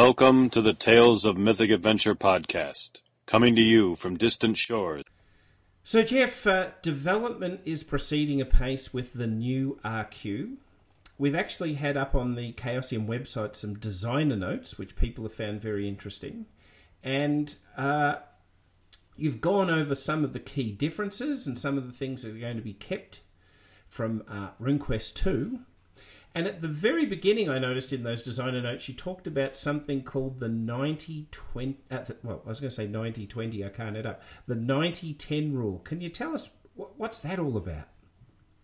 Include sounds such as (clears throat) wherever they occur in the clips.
Welcome to the Tales of Mythic Adventure podcast, coming to you from distant shores. So, Jeff, uh, development is proceeding apace with the new RQ. We've actually had up on the Chaosium website some designer notes, which people have found very interesting. And uh, you've gone over some of the key differences and some of the things that are going to be kept from uh, RuneQuest 2. And at the very beginning, I noticed in those designer notes, you talked about something called the 90 20. Uh, well, I was going to say 90 20, I can't add up. The 90 10 rule. Can you tell us what's that all about?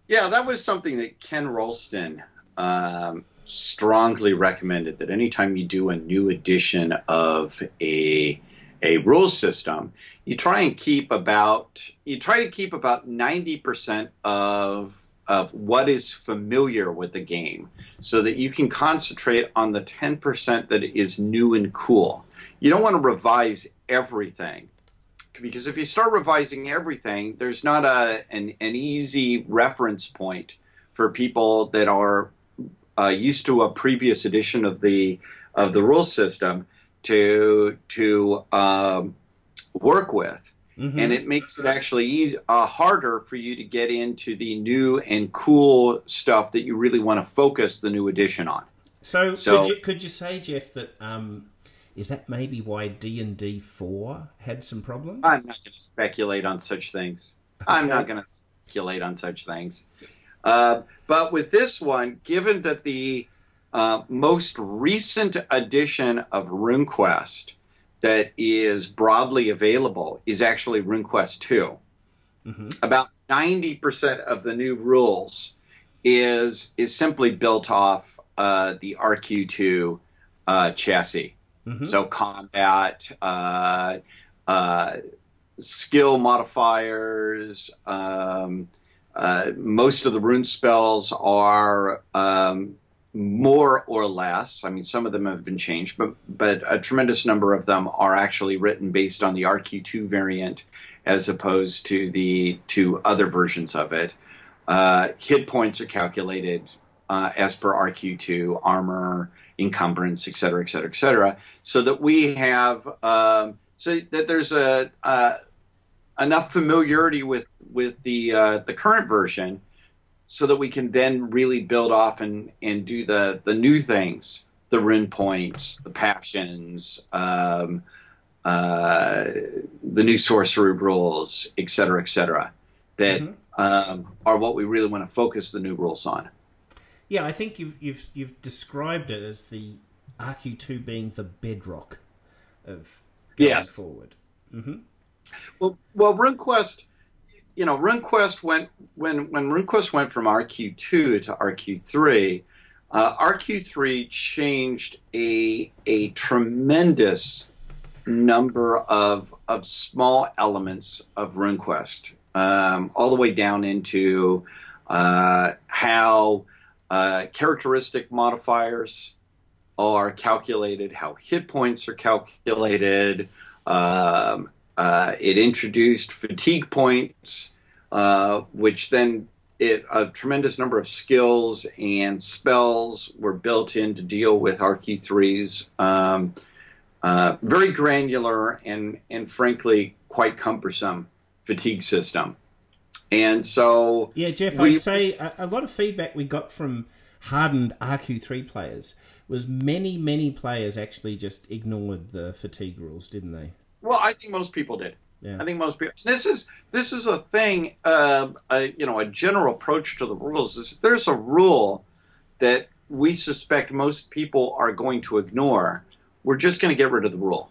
Yeah, that was something that Ken Rolston um, strongly recommended that anytime you do a new edition of a a rule system, you try and keep about you try to keep about ninety percent of of what is familiar with the game so that you can concentrate on the 10% that is new and cool. You don't want to revise everything because if you start revising everything, there's not a, an, an easy reference point for people that are uh, used to a previous edition of the of the rule system to to um, work with. Mm-hmm. And it makes it actually easy, uh, harder for you to get into the new and cool stuff that you really want to focus the new edition on. So, so could, you, could you say, Jeff, that um, is that maybe why D and D four had some problems? I'm not going to speculate on such things. Okay. I'm not going to speculate on such things. Uh, but with this one, given that the uh, most recent edition of RuneQuest that is broadly available is actually RuneQuest 2. Mm-hmm. About 90% of the new rules is is simply built off uh, the RQ2 uh, chassis. Mm-hmm. So combat, uh, uh skill modifiers, um, uh, most of the rune spells are um, more or less. I mean, some of them have been changed, but but a tremendous number of them are actually written based on the RQ2 variant, as opposed to the to other versions of it. Uh, hit points are calculated uh, as per RQ2, armor, encumbrance, et cetera, et cetera, et cetera, so that we have um, so that there's a uh, enough familiarity with with the uh, the current version so that we can then really build off and, and do the, the new things the rune points, the passions, um, uh, the new sorcery rules, et cetera, et cetera, that mm-hmm. um, are what we really want to focus the new rules on. Yeah, I think you've you've you've described it as the RQ2 being the bedrock of going yes. forward. Mm-hmm. Well, well, RuneQuest you know, RuneQuest went when when RuneQuest went from RQ2 to RQ3. Uh, RQ3 changed a a tremendous number of of small elements of RuneQuest, um, all the way down into uh, how uh, characteristic modifiers are calculated, how hit points are calculated, um, uh, it introduced fatigue points, uh, which then it, a tremendous number of skills and spells were built in to deal with RQ3's um, uh, very granular and, and frankly quite cumbersome fatigue system. And so, yeah, Jeff, we, I'd say a, a lot of feedback we got from hardened RQ3 players was many, many players actually just ignored the fatigue rules, didn't they? Well, I think most people did. Yeah. I think most people. This is this is a thing. Uh, a, you know, a general approach to the rules is if there's a rule that we suspect most people are going to ignore, we're just going to get rid of the rule.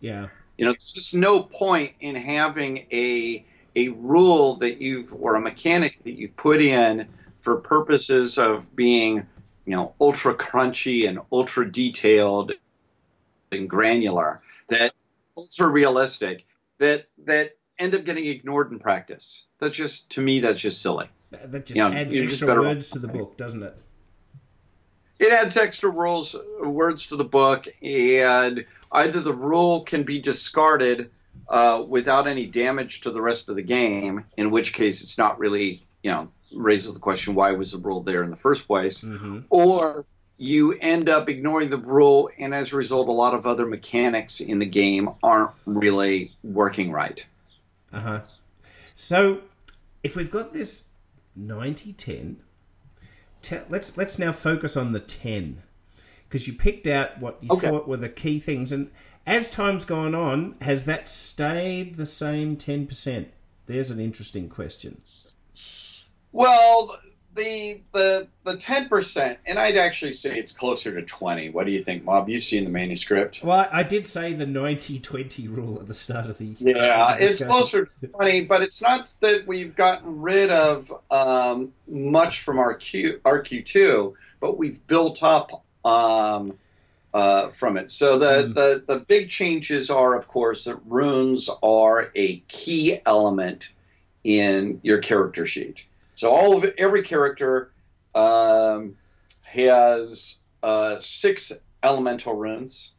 Yeah. You know, there's just no point in having a a rule that you've or a mechanic that you've put in for purposes of being, you know, ultra crunchy and ultra detailed and granular that ultra realistic that that end up getting ignored in practice. That's just to me that's just silly. That just you know, adds extra words to the book, doesn't it? It adds extra rules, words to the book, and either the rule can be discarded uh, without any damage to the rest of the game, in which case it's not really, you know, raises the question why was the rule there in the first place, mm-hmm. or you end up ignoring the rule, and as a result, a lot of other mechanics in the game aren't really working right. Uh huh. So, if we've got this 90 10, te- let's, let's now focus on the 10. Because you picked out what you Okay. thought were the key things. And as time's gone on, has that stayed the same 10%? There's an interesting question. Well, the the the ten percent, and I'd actually say it's closer to twenty. What do you think, Mob? You've seen the manuscript. Well, I did say the 90 20 rule at the start of the. Yeah, the it's closer to twenty, but it's not that we've gotten rid of um, much from RQ our Q two, but we've built up um, uh, from it. So the, Mm. the the big changes are, of course, that runes are a key element in your character sheet. So all of every character um, has uh, six elemental runes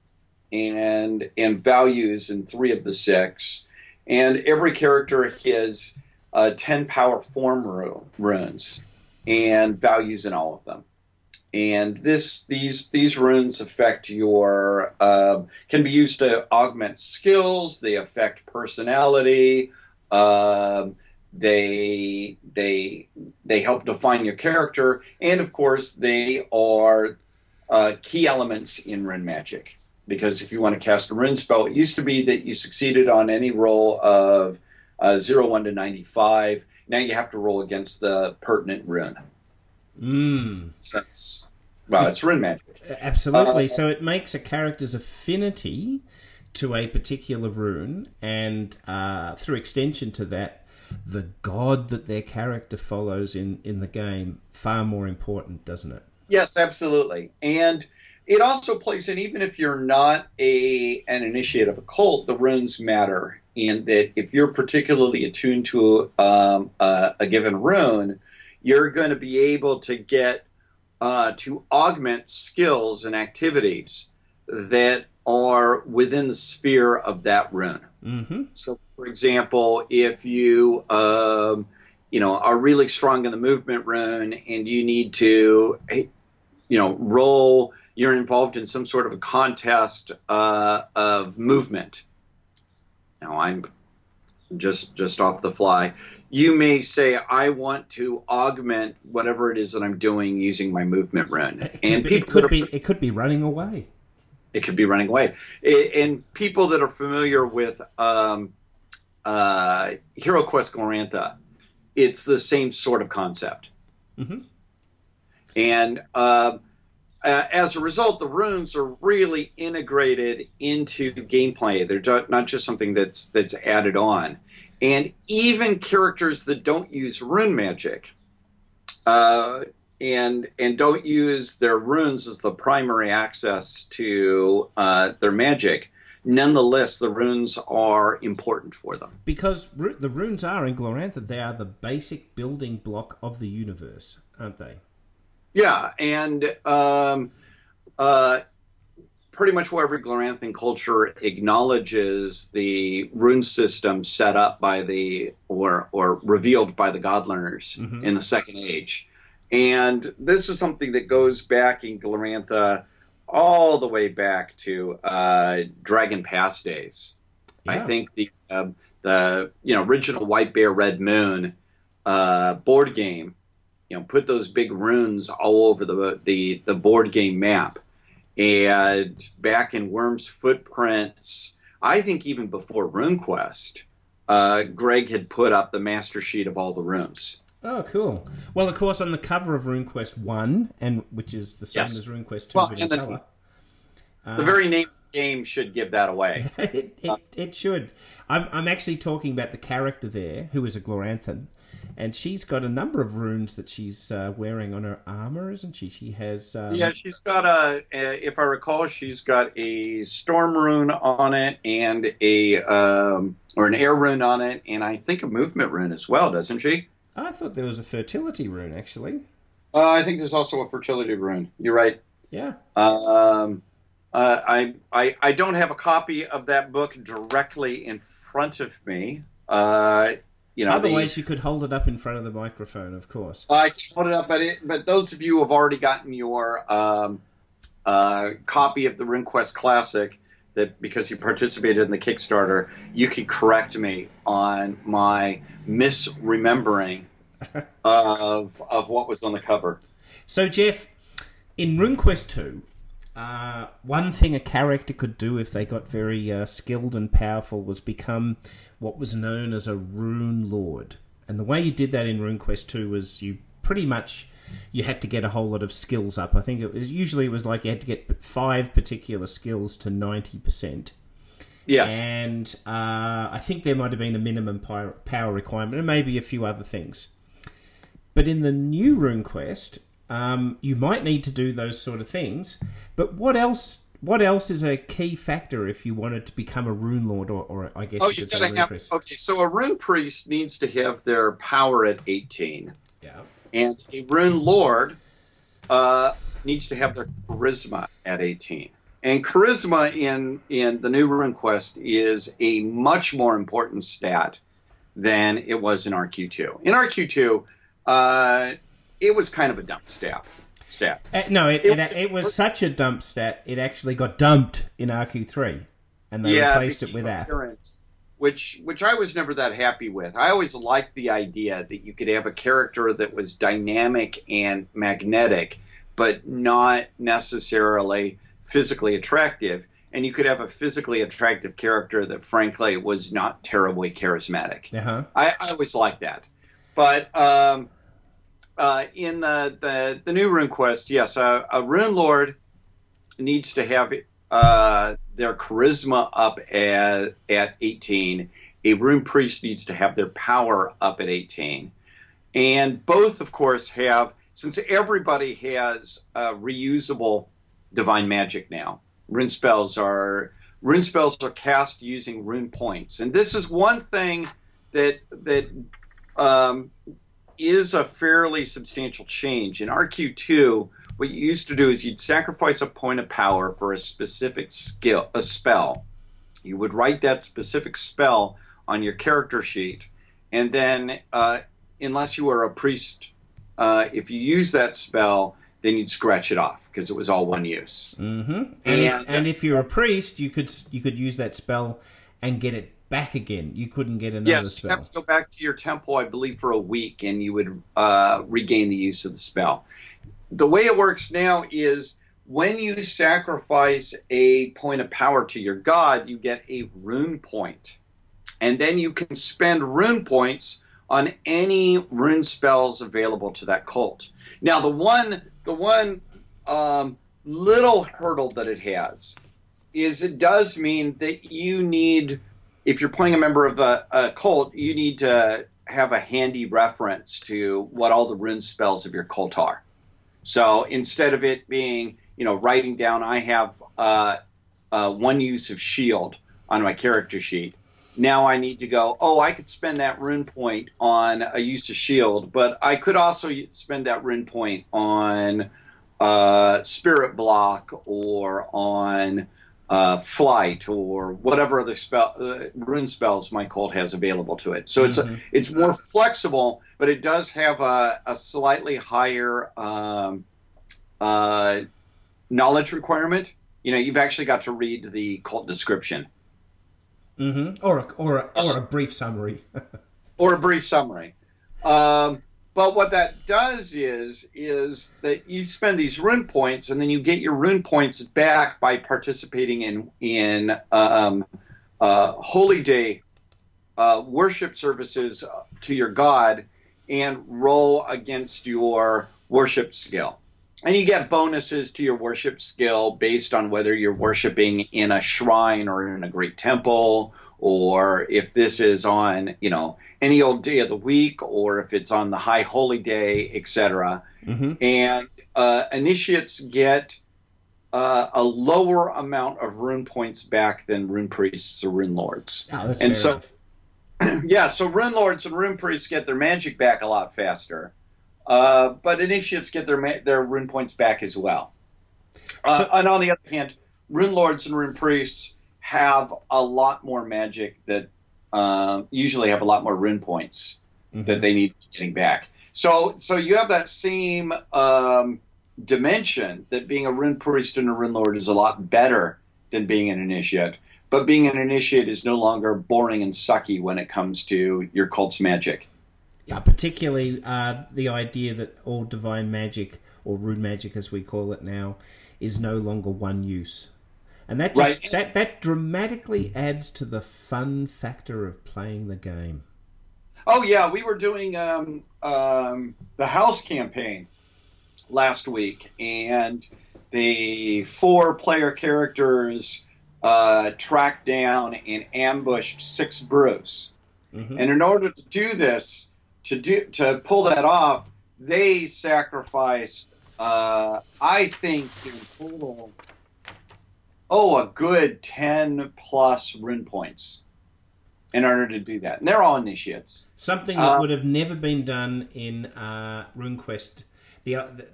and and values in three of the six, and every character has uh, ten power form ru- runes and values in all of them. And this these these runes affect your uh, can be used to augment skills. They affect personality. Um they they they help define your character, and of course they are uh, key elements in rune magic. Because if you want to cast a rune spell, it used to be that you succeeded on any roll of uh, 0, 1 to 95. Now you have to roll against the pertinent rune. Mm, Since, well, it's rune magic. absolutely. Uh, so it makes a character's affinity to a particular rune, and uh, through extension to that, the god that their character follows in, in the game far more important, doesn't it? Yes, absolutely. And it also plays in even if you're not a an initiate of a cult, the runes matter. And that if you're particularly attuned to um, a, a given rune, you're going to be able to get uh, to augment skills and activities that are within the sphere of that rune. Mm-hmm. So, for example, if you um, you know are really strong in the movement rune and you need to you know roll, you're involved in some sort of a contest uh, of movement. Now I'm just just off the fly. You may say, "I want to augment whatever it is that I'm doing using my movement rune," and people it could be it could be running away. it could be running away. I- And people that are familiar with um, uh, Hero Quest Glorantha, it's the same sort of concept. Mhm. And uh, as a result, the runes are really integrated into gameplay. They're not just something that's that's added on. And even characters that don't use rune magic uh, and and don't use their runes as the primary access to uh, their magic, nonetheless, the runes are important for them. Because ru- the runes are in Glorantha, they are the basic building block of the universe, aren't they? Yeah, and um, uh, pretty much where every Gloranthan culture acknowledges the rune system set up by the or or revealed by the God learners Mhm. in the Second Age, and this is something that goes back in Glorantha all the way back to uh, Dragon Pass days. I think the um the you know original White Bear Red Moon uh, board game, you know, put those big runes all over the the the board game map, and back in Wyrms Footprints, I think even before RuneQuest, uh, Greg had put up the master sheet of all the runes. Oh, cool. Well, of course, on the cover of RuneQuest One, and which is the same Yes. as RuneQuest Two, Well, but in the- color. The very name of the game should give that away. (laughs) it, it, it should. I'm, I'm actually talking about the character there, who is a Gloranthan, and she's got a number of runes that she's uh, wearing on her armor, isn't she? She has. Um, Yeah, she's got a. a- If I recall, she's got a storm rune on it and a um, or an air rune on it, and I think a movement rune as well, doesn't she? I thought there was a fertility rune, actually. Uh, I think there's also a fertility rune. You're right. Yeah. Um, uh, I, I I don't have a copy of that book directly in front of me. Uh, you know, the- Otherwise, you could hold it up in front of the microphone, of course. I can hold it up, but it, but those of you who have already gotten your um, uh, copy of the RuneQuest Classic that because you participated in the Kickstarter, you could correct me on my misremembering (laughs) of of what was on the cover. So, Jeff, in RuneQuest 2, uh, one thing a character could do if they got very uh, skilled and powerful was become what was known as a Rune Lord. And the way you did that in RuneQuest 2 was you pretty much you had to get a whole lot of skills up. I think it was usually it was like you had to get five particular skills to ninety percent. Yes, and uh, I think there might have been a minimum power requirement, and maybe a few other things. But in the new RuneQuest, um, you might need to do those sort of things. But what else? What else is a key factor if you wanted to become a rune lord, or, or I guess oh, you have got to have. Priest? Okay, so a rune priest needs to have their power at eighteen. Yeah. And a rune lord uh, needs to have their charisma at eighteen. And charisma in in the new rune quest is a much more important stat than it was in RQ2. In RQ2, uh, it was kind of a dump stat. Stat. Uh, no, it, it, it, was, it, was, such a dump stat. It actually got dumped in RQ3, and they yeah, replaced it with that. Which, which I was never that happy with. I always liked the idea that you could have a character that was dynamic and magnetic, but not necessarily physically attractive. And you could have a physically attractive character that, frankly, was not terribly charismatic. Uh-huh. I, I always liked that. But um, uh, in the, the, the new RuneQuest, yes, uh, a Rune Lord needs to have uh, their charisma up at, at 18. A Rune Priest needs to have their power up at 18. And both, of course, have, since everybody has reusable divine magic now, rune spells are rune spells are cast using rune points. And this is one thing that that um, is a fairly substantial change. In RQ2, what you used to do is you'd sacrifice a point of power for a specific skill, a spell. You would write that specific spell on your character sheet, and then, uh, unless you were a priest, uh, if you use that spell, then you'd scratch it off because it was all one use. Mm-hmm. And, and, if, and if you're a priest, you could you could use that spell and get it back again. You couldn't get another yes, spell. you have to go back to your temple, I believe, for a week, and you would uh, regain the use of the spell. The way it works now is when you sacrifice a point of power to your god, you get a rune point, and then you can spend rune points on any rune spells available to that cult. Now, the one, the one um, little hurdle that it has is it does mean that you need if you're playing a member of a, a, cult, you need to have a handy reference to what all the rune spells of your cult are. So instead of it being, you know, writing down, I have uh, uh, one use of shield on my character sheet. Now I need to go, oh, I could spend that rune point on a use of shield, but I could also spend that rune point on uh, spirit block or on uh, flight or whatever other spell uh, rune spells my cult has available to it. So it's mm-hmm. a, it's more flexible, but it does have a, a slightly higher um, uh, knowledge requirement. You know, you've actually got to read the cult description, mm-hmm. or a, or a, or a brief summary, (laughs) or a brief summary. Um, but what that does is is that you spend these rune points, and then you get your rune points back by participating in in um, uh, holy day uh, worship services to your god, and roll against your worship skill. And you get bonuses to your worship skill based on whether you're worshiping in a shrine or in a great temple or if this is on you know any old day of the week or if it's on the high holy day etc mm-hmm. and uh, initiates get uh, a lower amount of rune points back than rune priests or rune lords. Oh, and so (clears throat) yeah so rune lords and rune priests get their magic back a lot faster uh, but initiates get their their rune points back as well uh, so, and on the other hand rune lords and rune priests have a lot more magic that uh, usually have a lot more rune points mm-hmm. that they need getting back. So so you have that same um, dimension that being a rune priest and a rune lord is a lot better than being an initiate. But being an initiate is no longer boring and sucky when it comes to your cult's magic. Yeah, particularly uh, the idea that all divine magic, or rune magic as we call it now, is no longer one use. And that just, Right. that that dramatically adds to the fun factor of playing the game. Oh yeah, we were doing um, um, the house campaign last week, and the four player characters uh, tracked down and ambushed six broos. Mhm. And in order to do this, to do to pull that off, they sacrificed, uh, I think, in total, oh, a good ten plus rune points in order to do that. And they're all initiates. Something that Uh, would have never been done in uh, RuneQuest, the, uh, the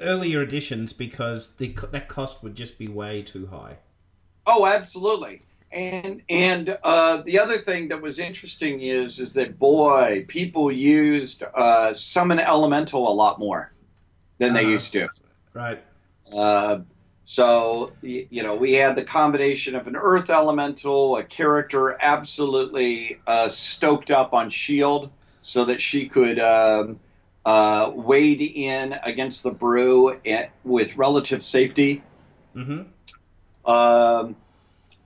earlier editions, because the that cost would just be way too high. Oh, absolutely. And and uh, the other thing that was interesting is is that boy, people used uh, summon elemental a lot more than they Uh-huh. used to. Right. Uh, so you know, we had the combination of an earth elemental, a character absolutely uh, stoked up on shield, so that she could um, uh, wade in against the broo at, with relative safety. hmm um,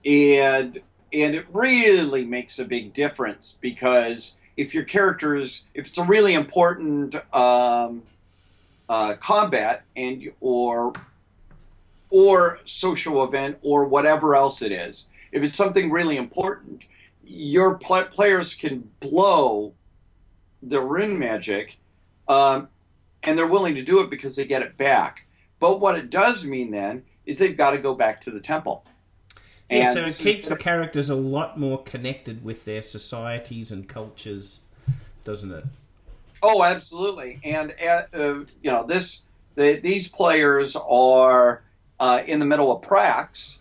and and it really makes a big difference because if your characters if it's a really important um, uh, combat and or or social event or whatever else it is if it's something really important your pl- players can blow the rune magic um, and they're willing to do it because they get it back but what it does mean then is they've got to go back to the temple. Yeah, so it keeps the characters a lot more connected with their societies and cultures, doesn't it? oh, absolutely. And uh, uh, you know this, the, these players are uh, in the middle of Prax,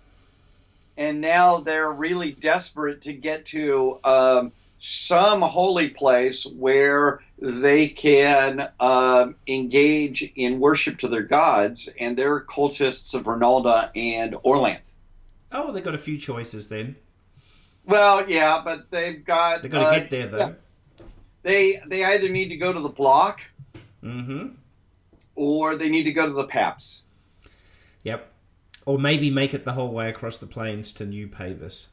and now they're really desperate to get to um, some holy place where they can um, engage in worship to their gods, and they're cultists of Ernalda and Orlanth. Oh, they've got a few choices then. Well, yeah, but they've got They've got to uh, get there though. yeah. they they either need to go to the block mm-hmm. or they need to go to the Paps. Yep. Or maybe make it the whole way across the plains to New Pavis.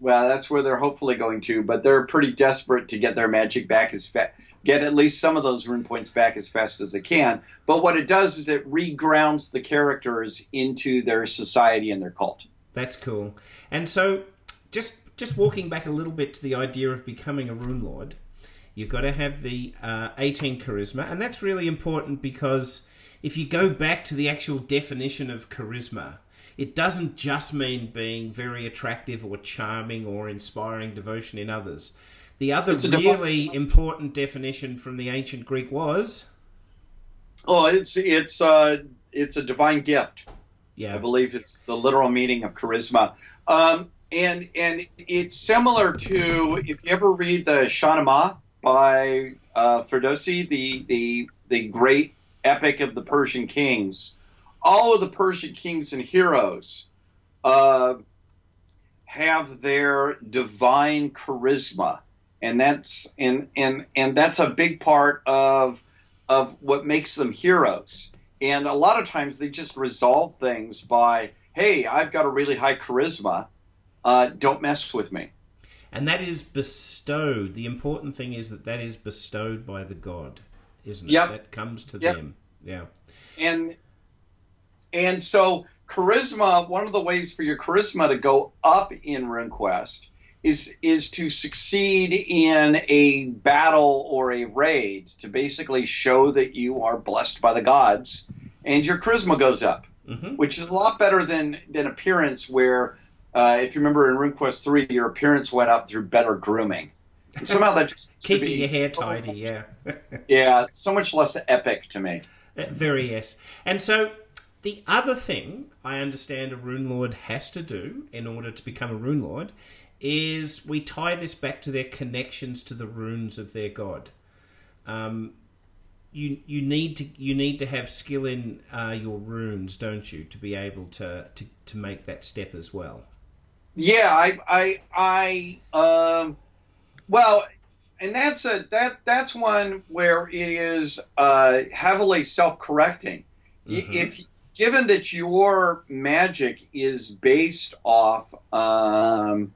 Well, that's where they're hopefully going to, but they're pretty desperate to get their magic back as fast, get at least some of those rune points back as fast as they can. But what it does is it regrounds the characters into their society and their cult. That's cool. And so, just just walking back a little bit to the idea of becoming a rune lord, you've got to have the uh, 18 charisma, and that's really important because if you go back to the actual definition of charisma, it doesn't just mean being very attractive or charming or inspiring devotion in others. The other It's a devi- really important definition from the ancient Greek was Oh, it's it's uh, it's a divine gift. I believe it's the literal meaning of charisma. Um, and and it's similar to if you ever read the Shahnameh by uh, Ferdowsi, the, the the great epic of the Persian kings. All of the Persian kings and heroes uh, have their divine charisma, and that's and and and that's a big part of of what makes them heroes. And a lot of times they just resolve things by, "Hey, I've got a really high charisma. Uh, don't mess with me." and that is bestowed. The important thing is that that is bestowed by the god, isn't it? Yep. That comes to Yep. them. Yeah. and and so charisma one of the ways for your charisma to go up in RuneQuest is is to succeed in a battle or a raid to basically show that you are blessed by the gods and your charisma goes up hmm which is a lot better than than appearance where uh, if you remember in RuneQuest 3 your appearance went up through better grooming and somehow that just Keeping your hair so tidy, much- yeah. (laughs) yeah so much less epic to me Uh, Very yes. And so the other thing I understand a rune lord has to do in order to become a rune lord is we tie this back to their connections to the runes of their god. Um, you you need to you need to have skill in uh, your runes, don't you, to be able to, to to make that step as well. Yeah, I I I um well and that's a that that's one where it is uh, heavily self-correcting. Mm-hmm. If given that your magic is based off um,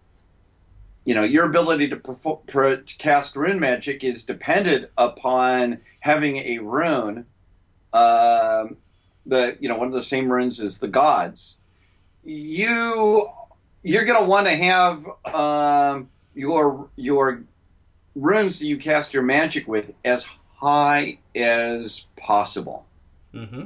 you know your ability to, perform, to cast rune magic is dependent upon having a rune um, the you know one of the same runes as the gods you you're going to want to have um, your your runes that you cast your magic with as high as possible mm-hmm.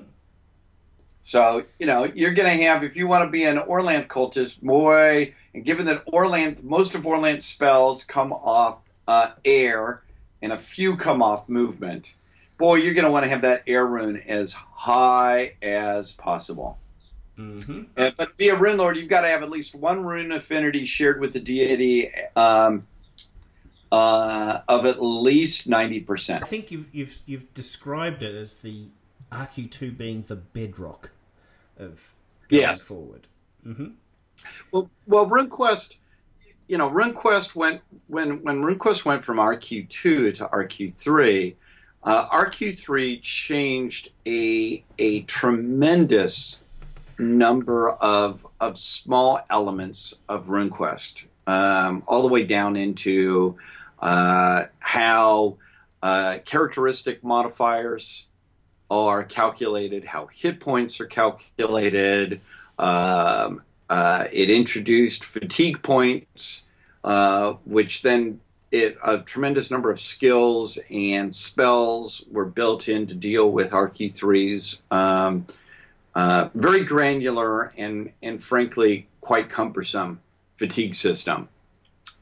So, you know, you're going to have, if you want to be an Orlanth cultist, boy, and given that Orlanth, most of Orlanth's spells come off uh, air and a few come off movement, boy, you're going to want to have that air rune as high as possible. Mm-hmm. Uh, but to be a rune lord, you've got to have at least one rune affinity shared with the deity um, uh, of at least 90%. I think you've, you've, you've described it as the RQ2 being the bedrock of going yes. forward. Mm-hmm. Well, well, RuneQuest, you know, RuneQuest went when when RuneQuest went from RQ2 to RQ3. Uh, RQ3 changed a a tremendous number of of small elements of RuneQuest, um, all the way down into uh, how uh, characteristic modifiers are calculated, how hit points are calculated. Um, uh, it introduced fatigue points, uh, which then it, a tremendous number of skills and spells were built in to deal with RQ3's um, uh, very granular and, and frankly quite cumbersome fatigue system.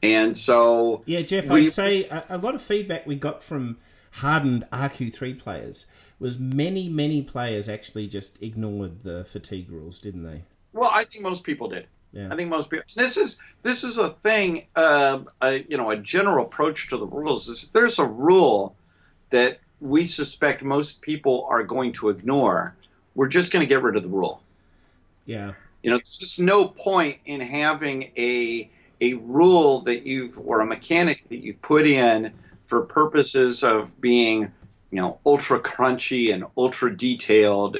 And so, yeah, Jeff, we, I'd say a, a lot of feedback we got from hardened RQ3 players was many, many players actually just ignored the fatigue rules, didn't they? Well, I think most people did. Yeah. I think most people. This is this is a thing. Uh, a, you know, a general approach to the rules is if there's a rule that we suspect most people are going to ignore, we're just going to get rid of the rule. Yeah. You know, there's just no point in having a a rule that you've or a mechanic that you've put in for purposes of being you know, ultra crunchy and ultra detailed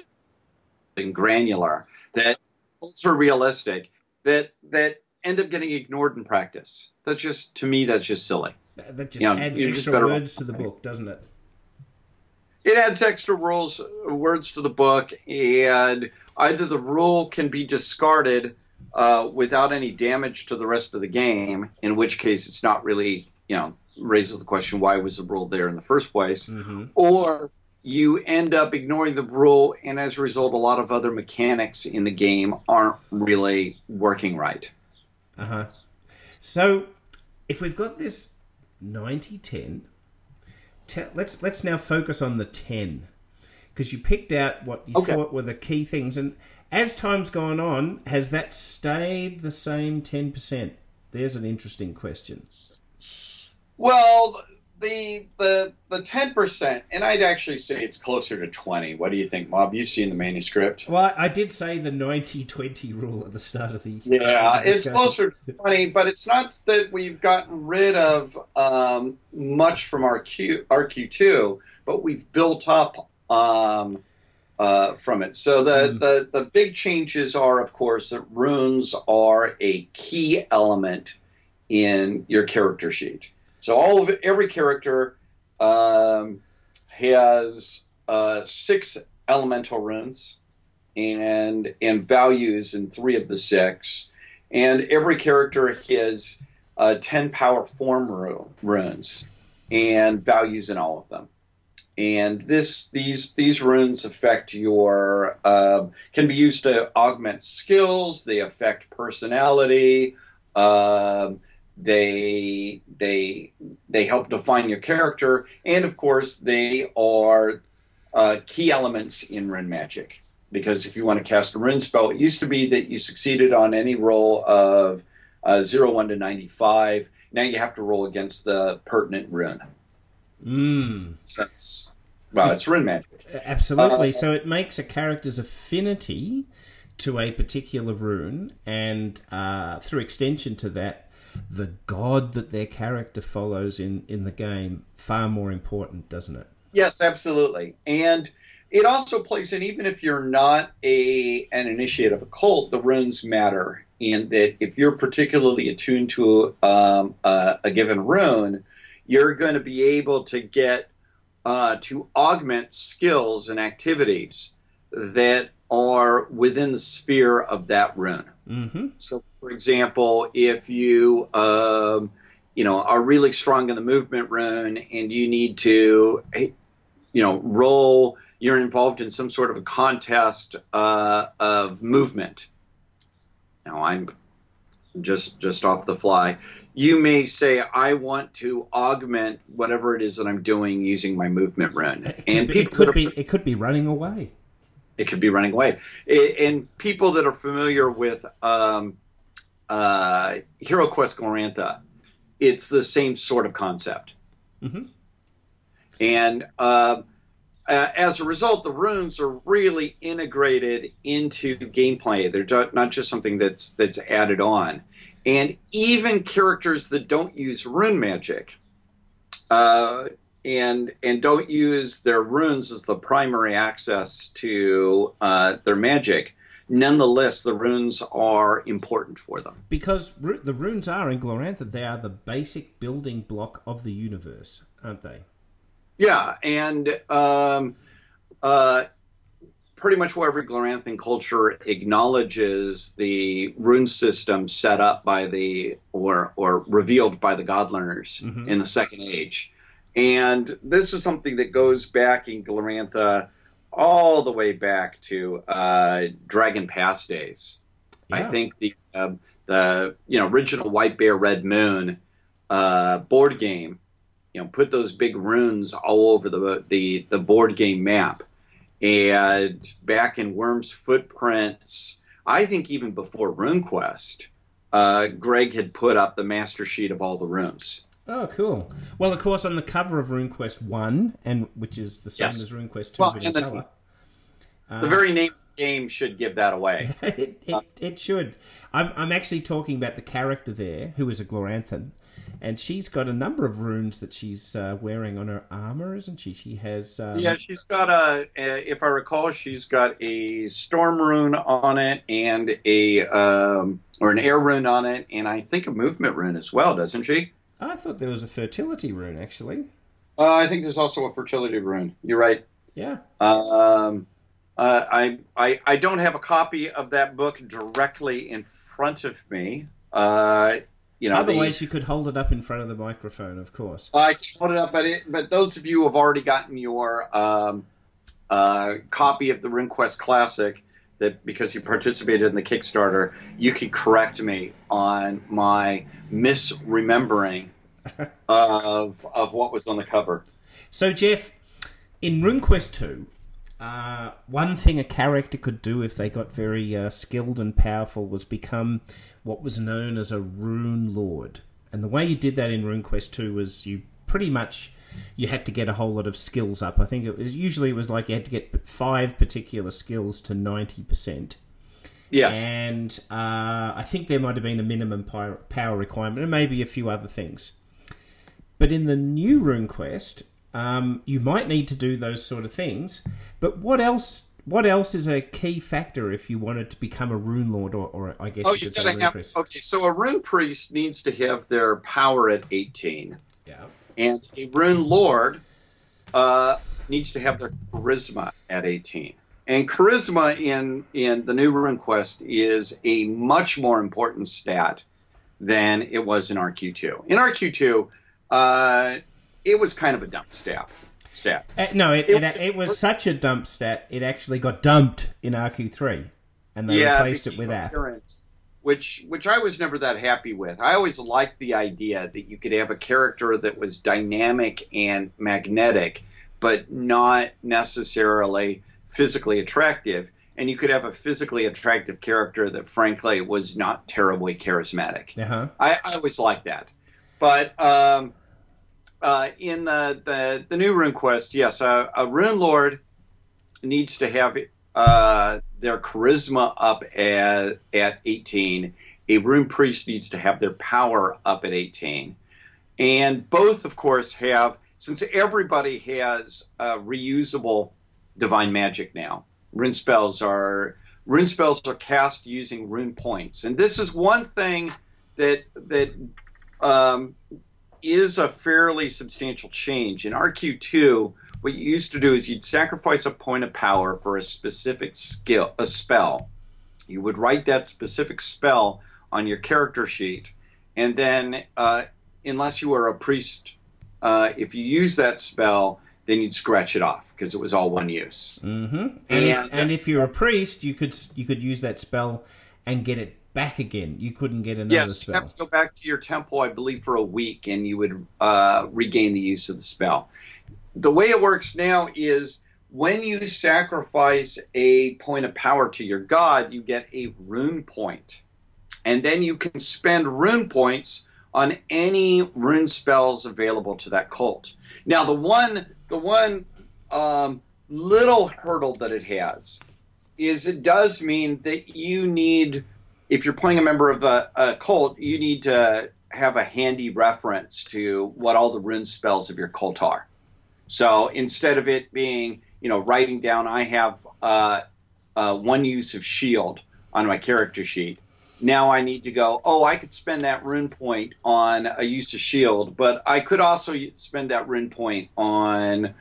and granular that ultra realistic that that end up getting ignored in practice. That's just to me that's just silly. That just you know, adds extra just words to the book, doesn't it? It adds extra rules words to the book, and either the rule can be discarded uh, without any damage to the rest of the game, in which case it's not really you know raises the question why was the rule there in the first place? Mm-hmm. or you end up ignoring the rule and as a result a lot of other mechanics in the game aren't really working right. Uh-huh. So if we've got this 90 10 te- let's let's now focus on the 10 because you picked out what you okay. thought were the key things and as time's gone on has that stayed the same 10% there's an interesting question well, the the the ten percent, and I'd actually say it's closer to twenty. What do you think, Mob? You've seen the manuscript. Well, I did say the 90-20 rule at the start of the yeah. (laughs) The it's closer to twenty, but it's not that we've gotten rid of um, much from RQ RQ two, but we've built up. Um, uh, from it. So the, mm. the, the big changes are, of course, that runes are a key element in your character sheet. So all of every character um, has uh, six elemental runes and and values in three of the six, and every character has uh, ten power form runes and values in all of them. And this these these runes affect your uh, can be used to augment skills. They affect personality. Um, they they they help define your character, and of course they are uh, key elements in rune magic. Because if you want to cast a rune spell, it used to be that you succeeded on any roll of uh, 0, 1 to 95. Now you have to roll against the pertinent rune. Mm. Since Well, it's rune magic. Absolutely. Uh, so it makes a character's affinity to a particular rune, and uh, through extension to that, the god that their character follows in, in the game far more important, doesn't it? Yes, absolutely. And it also plays in even if you're not a an initiate of a cult, the runes matter. In that, if you're particularly attuned to um, a, a given rune, you're going to be able to get uh, to augment skills and activities that are within the sphere of that rune. Mm-hmm. So, for example, if you um, you know are really strong in the movement rune and you need to you know roll, you're involved in some sort of a contest uh, of movement. Now, I'm just just off the fly. You may say, "I want to augment whatever it is that I'm doing using my movement rune," and But people it could be it could be running away. It could be running away. And people that are familiar with um, uh, Hero Quest Glorantha, it's the same sort of concept. Mhm. And um uh, as a result, the runes are really integrated into gameplay. They're not just something that's that's added on. And even characters that don't use rune magic, uh, and and don't use their runes as the primary access to uh, their magic, nonetheless, the runes are important for them. Because ru- the runes are in Glorantha, they are the basic building block of the universe, aren't they? Yeah, and um, uh, pretty much where every Gloranthan culture acknowledges the rune system set up by the or or revealed by the God learners Mhm. in the Second Age, and this is something that goes back in Glorantha all the way back to uh, Dragon Pass days. I think the um the you know original White Bear Red Moon uh, board game, you know, put those big runes all over the the the board game map, and back in Wyrms Footprints, I think even before RuneQuest, uh, Greg had put up the master sheet of all the runes. Oh, cool. Well, of course, on the cover of RuneQuest One, and which is the same Yes. as RuneQuest Two, Well, but the- color. The very name of the game should give that away. (laughs) it, it, it should. I'm, I'm actually talking about the character there, who is a Gloranthan, and she's got a number of runes that she's uh, wearing on her armor, isn't she? She has. Um, Yeah, she's got a, a. If I recall, she's got a storm rune on it and a um, or an air rune on it, and I think a movement rune as well, doesn't she? I thought there was a fertility rune, actually. Uh, I think there's also a fertility rune. You're right. Yeah. Um, uh, I, I I don't have a copy of that book directly in front of me. Uh, you know, the- Otherwise, you could hold it up in front of the microphone, of course. I can hold it up, but it, but those of you who have already gotten your um, uh, copy of the RuneQuest Classic, that because you participated in the Kickstarter, you can correct me on my misremembering (laughs) of of what was on the cover. So, Jeff, in RuneQuest 2, uh, one thing a character could do if they got very uh, skilled and powerful was become what was known as a Rune Lord. And the way you did that in RuneQuest 2 was you pretty much you had to get a whole lot of skills up. I think it was usually it was like you had to get five particular skills to ninety percent. Yes, And uh, I think there might have been a minimum power, requirement and maybe a few other things. But in the new RuneQuest, um, you might need to do those sort of things. But what else? What else is a key factor if you wanted to become a Rune Lord, or, or I guess Oh, you you've got to have. Priest? Okay, so a rune priest needs to have their power at eighteen. Yeah. And a rune lord uh, needs to have their charisma at 18 and charisma in in the new rune quest is a much more important stat than it was in rq2 in rq2 uh, it was kind of a dump stat stat Uh, no, it, It it, was- it, was such a dump stat. It actually got dumped in RQ3, and they yeah replaced it with that. appearance, which which I was never that happy with. I always liked the idea that you could have a character that was dynamic and magnetic, but not necessarily physically attractive. And you could have a physically attractive character that, frankly, was not terribly charismatic. Uh huh. I, I always liked that. But um, uh, in the, the the new rune quest, yes, a, a rune lord needs to have uh, their charisma up at at 18. A rune priest needs to have their power up at 18, and both, of course, have since everybody has reusable divine magic now. Rune spells are rune spells are cast using rune points, and this is one thing that that um, is a fairly substantial change in RQ2. What you used to do is you'd sacrifice a point of power for a specific skill, a spell. You would write that specific spell on your character sheet, and then, uh, unless you were a priest, uh, if you use that spell, then you'd scratch it off because it was all one use. Mm-hmm. And, if, and if you're a priest, you could you could use that spell and get it back again. You couldn't get another yes, spell. you have to go back to your temple, I believe, for a week, and you would uh, regain the use of the spell. The way it works now is when you sacrifice a point of power to your god, you get a rune point, and then you can spend rune points on any rune spells available to that cult. Now, the one the one um, little hurdle that it has is it does mean that you need if you're playing a member of a, a, cult, you need to have a handy reference to what all the rune spells of your cult are. So instead of it being, you know, writing down, I have uh, uh, one use of shield on my character sheet. Now I need to go, oh, I could spend that rune point on a use of shield, but I could also spend that rune point on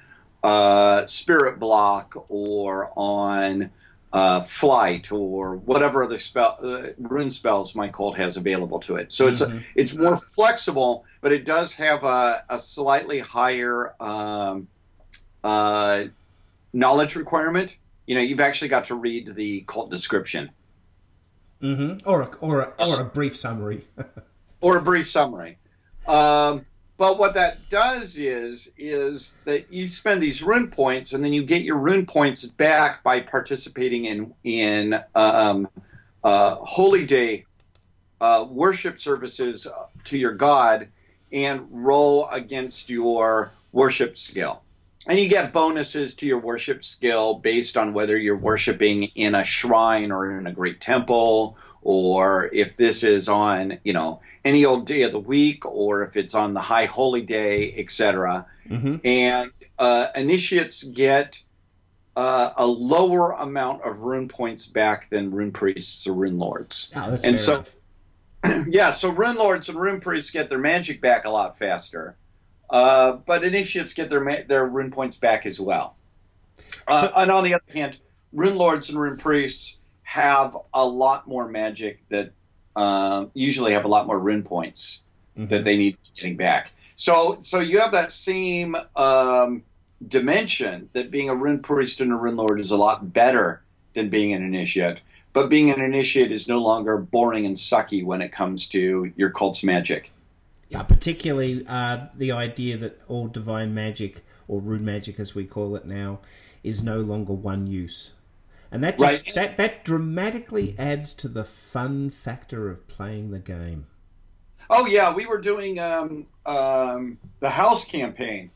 uh, spirit block or on uh, flight or whatever other spell uh, rune spells my cult has available to it. So it's mm-hmm. a, it's more flexible, but it does have a, a slightly higher um, uh, knowledge requirement. You know, you've actually got to read the cult description, mm-hmm. or a, or a, or a brief summary, (laughs) or a brief summary. Um, but what that does is is that you spend these rune points, and then you get your rune points back by participating in in um, uh, holy day uh, worship services to your god, and roll against your worship skill. And you get bonuses to your worship skill based on whether you're worshiping in a shrine or in a great temple, or if this is on, you know, any old day of the week, or if it's on the high holy day, etc. Mm-hmm. And uh, initiates get uh, a lower amount of rune points back than rune priests or rune lords. Oh, and so, (clears throat) yeah, so rune lords and rune priests get their magic back a lot faster. Uh, but initiates get their their rune points back as well. Uh, so, and on the other hand, rune lords and rune priests have a lot more magic that um, usually have a lot more rune points mm-hmm. that they need getting back. So so you have that same um, dimension that being a rune priest and a rune lord is a lot better than being an initiate. But being an initiate is no longer boring and sucky when it comes to your cult's magic. Yeah, particularly uh, the idea that all divine magic, or rune magic as we call it now, is no longer one use. And that just, right. that that dramatically adds to the fun factor of playing the game. Oh yeah, we were doing um, um, the house campaign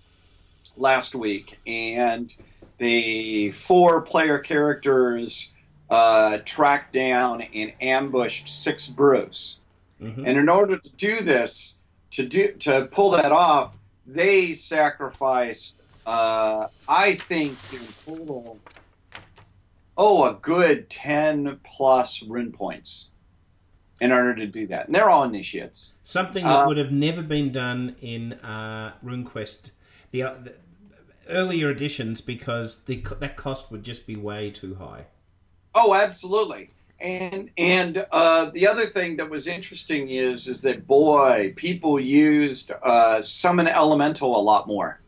last week, and the four player characters uh, tracked down and ambushed six broos. Mm-hmm. And in order to do this, to do to pull that off, they sacrificed. Uh, I think in total, oh, a good ten plus rune points in order to do that. And they're all initiates. Something that uh, would have never been done in uh, RuneQuest, the, uh, the earlier editions, because the, that cost would just be way too high. Oh, absolutely. And and uh, the other thing that was interesting is is that boy, people used uh, summon elemental a lot more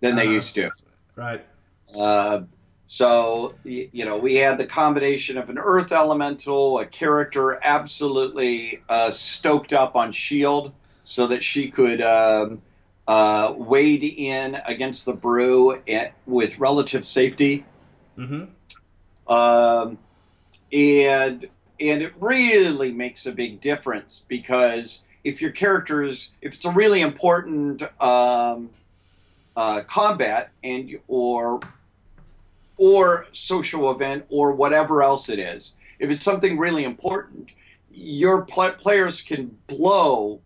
than they uh, used to. Right. Uh, so you know, we had the combination of an earth elemental, a character absolutely uh, stoked up on shield, so that she could um, uh, wade in against the broo at, with relative safety. Mm-hmm. Um, and and it really makes a big difference because if your characters, if it's a really important um, uh, combat and or or social event or whatever else it is, if it's something really important, your pl- players can blow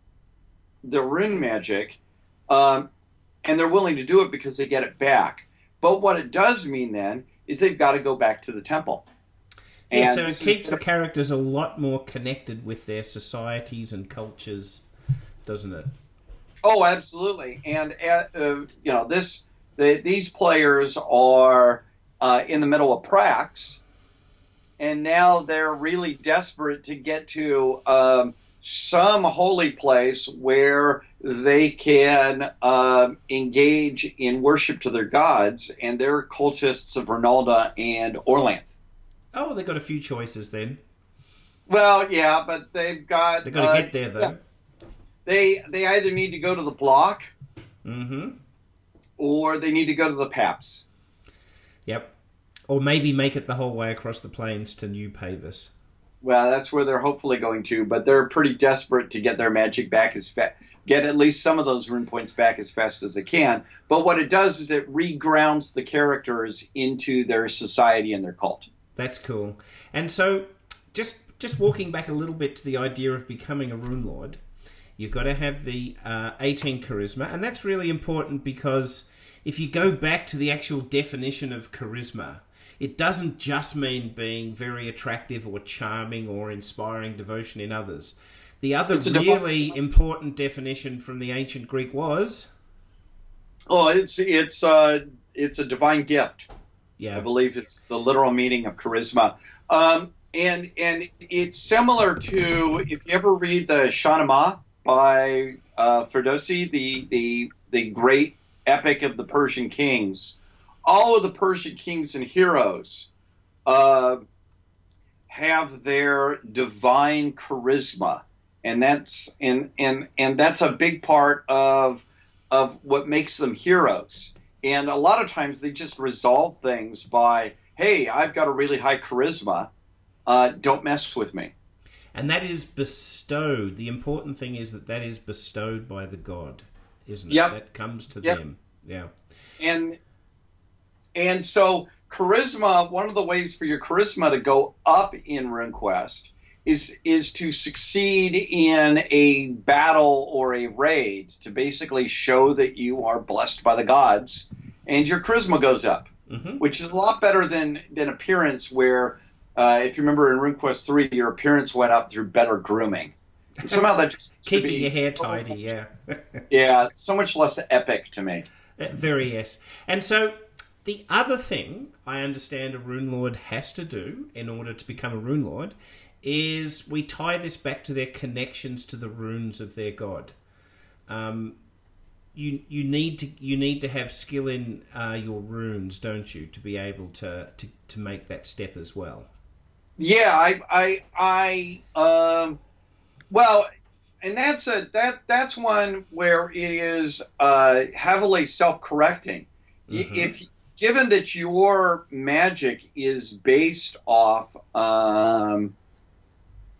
the rune magic, um, and they're willing to do it because they get it back. But what it does mean then is they've got to go back to the temple. Yeah, so it keeps the characters a lot more connected with their societies and cultures, doesn't it? Oh, absolutely. And uh, uh, you know, this the, these players are uh, in the middle of Prax, and now they're really desperate to get to um, some holy place where they can um, engage in worship to their gods, and they're cultists of Ernalda and Orlanth. Oh, they've got a few choices then. Well, yeah, but they've got they've got to uh, get there though. Yeah. They they either need to go to the block, mm-hmm. or they need to go to the Paps. Yep, or maybe make it the whole way across the plains to New Pavis. Well, that's where they're hopefully going to, but they're pretty desperate to get their magic back as fast, get at least some of those rune points back as fast as they can. But what it does is it regrounds the characters into their society and their cult. That's cool. And so, just just walking back a little bit to the idea of becoming a rune lord, you've got to have the uh, 18 charisma, and that's really important because if you go back to the actual definition of charisma, it doesn't just mean being very attractive or charming or inspiring devotion in others. The other really important definition from the ancient Greek was. Oh, it's it's uh, it's a divine gift. Yeah, I believe it's the literal meaning of charisma. Um, and and it's similar to if you ever read the Shahnameh by uh, Ferdowsi, the the the great epic of the Persian kings. All of the Persian kings and heroes uh, have their divine charisma, and that's and and and that's a big part of of what makes them heroes. And a lot of times they just resolve things by, hey, I've got a really high charisma. Uh, don't mess with me. And that is bestowed. The important thing is that that is bestowed by the god, isn't it? Yep. That comes to yep. them. Yeah. And and so charisma, one of the ways for your charisma to go up in RuneQuest is is to succeed in a battle or a raid to basically show that you are blessed by the gods and your charisma goes up mm-hmm. which is a lot better than than appearance where uh, if you remember in RuneQuest 3 your appearance went up through better grooming. And somehow that just keeping your hair so tidy yeah. (laughs) Yeah so much less epic to me. Uh, very yes. And so the other thing I understand a rune lord has to do in order to become a rune lord is we tie this back to their connections to the runes of their god. Um, you you need to you need to have skill in uh, your runes, don't you, to be able to, to to make that step as well. Yeah, I I I um, well, and that's a that that's one where it is uh, heavily self correcting. Mm-hmm. If given that your magic is based off um,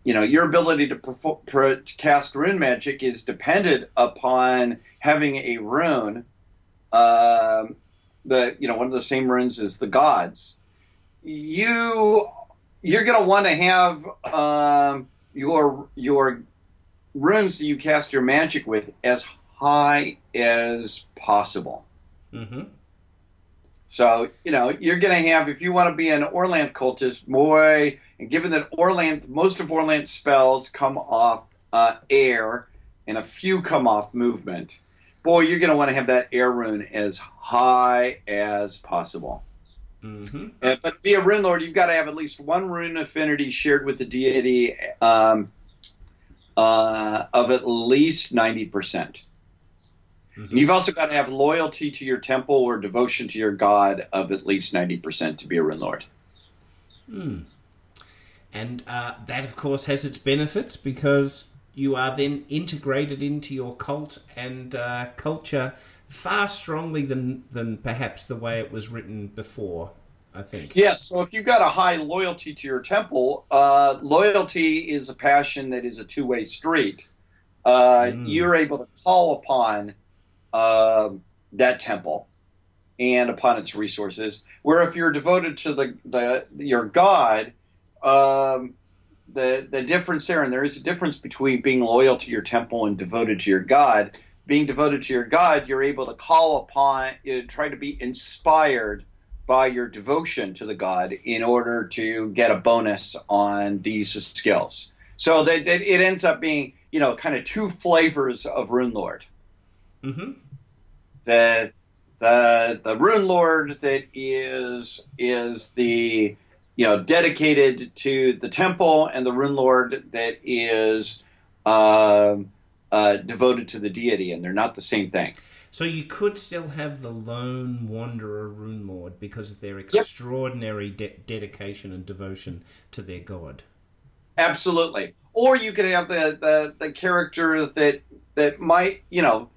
you know your ability to, perform, to cast rune magic is dependent upon having a rune um, the you know one of the same runes as the gods you you're going to want to have um, your your runes that you cast your magic with as high as possible mm-hmm. So, you know, you're going to have, if you want to be an Orlanth cultist, boy, and given that Orlanth, most of Orlanth's spells come off uh, air and a few come off movement, boy, you're going to want to have that air rune as high as possible. Mm-hmm. Uh, but to be a rune lord, you've got to have at least one rune affinity shared with the deity um, uh, of at least 90%. Mm-hmm. And you've also got to have loyalty to your temple or devotion to your god of at least 90% to be a rune lord. Hmm. And uh, that, of course, has its benefits because you are then integrated into your cult and uh, culture far strongly than, than perhaps the way it was written before, I think. Yes, so if you've got a high loyalty to your temple, uh, loyalty is a passion that is a two way street. uh, mm. you're able to call upon uh, that temple and upon its resources. Where if you're devoted to the, the your God, um, the the difference there, and there is a difference between being loyal to your temple and devoted to your God. Being devoted to your God, you're able to call upon, you try to be inspired by your devotion to the God in order to get a bonus on these skills. So that, that it ends up being, you know, kind of two flavors of Rune Lord. Mm-hmm. The the the Rune Lord that is is the you know dedicated to the temple, and the Rune Lord that is uh, uh, devoted to the deity, and they're not the same thing. So you could still have the lone wanderer rune lord because of their extraordinary de- dedication and devotion to their god. Absolutely. Or you could have the, the, the character that that might, you know,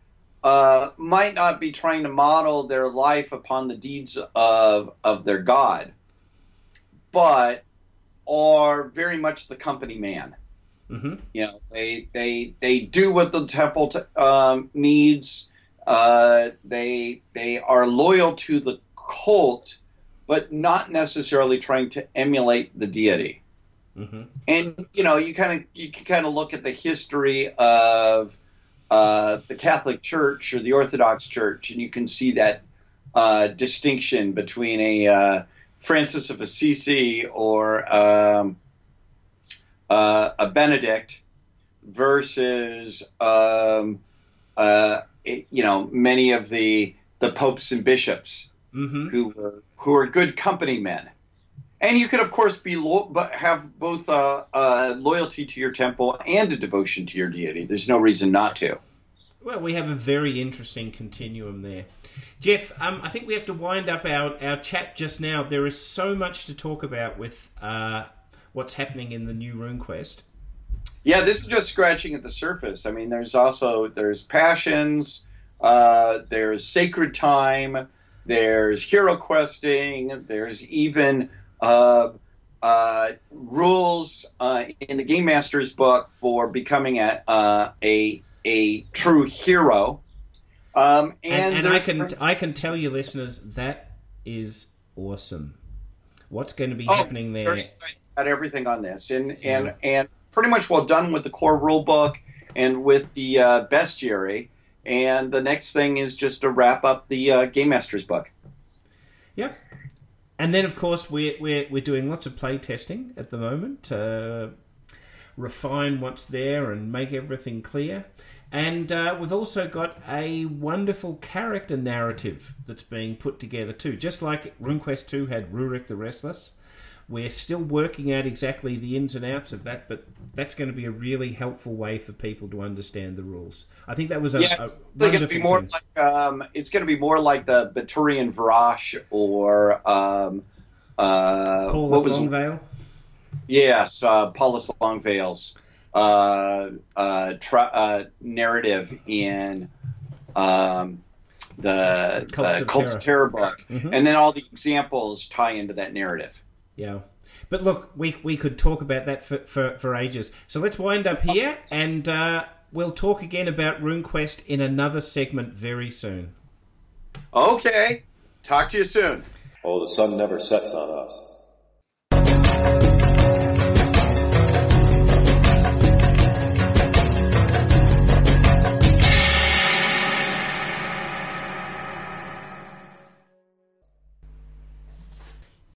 uh, might not be trying to model their life upon the deeds of of their god, but are very much the company man. Mm-hmm. You know, they they they do what the temple t- um, needs uh, they they are loyal to the cult, but not necessarily trying to emulate the deity. Mm-hmm. And you know, you kind of you can kind of look at the history of uh, the Catholic Church or the Orthodox Church, and you can see that uh, distinction between a uh, Francis of Assisi or um, uh, a Benedict versus um, uh, you know, many of the the popes and bishops mm-hmm. who were who are good company men. And you could, of course, be lo- but have both uh, uh, loyalty to your temple and a devotion to your deity. There's no reason not to. Well, we have a very interesting continuum there. Jeff, um, I think we have to wind up our, our chat just now. There is so much to talk about with uh, what's happening in the new RuneQuest. Yeah, this is just scratching at the surface. I mean, there's also there's passions, uh, there's sacred time, there's hero questing, there's even rules uh, in the game master's book for becoming a uh, a a true hero. Um, and, and, and I can I can tell you, listeners, that is awesome. What's going to be oh, happening there? Very excited about everything on this, and and yeah. and pretty much well done with the core rule book and with the uh, bestiary. And the next thing is just to wrap up the uh, Game Master's book. And then, of course, we're, we're, we're doing lots of play testing at the moment to refine what's there and make everything clear. And uh, we've also got a wonderful character narrative that's being put together too. Just like RuneQuest 2 had Rurik the Restless, we're still working out exactly the ins and outs of that, but that's going to be a really helpful way for people to understand the rules. I think that was a, yeah, it's going to be more thing. like um, it's going to be more like the Biturian Varosh or um, uh, Paulus what was Longveil. Yes, uh, Paulus Longveil's uh, uh, tra- uh, narrative in um, the Cults, of, Cults Terror. of Terror book, mm-hmm. and then all the examples tie into that narrative. Yeah. But look, we, we could talk about that for, for, for ages. So let's wind up here and uh, we'll talk again about RuneQuest in another segment very soon. Okay. Talk to you soon. Oh, the sun never sets on us.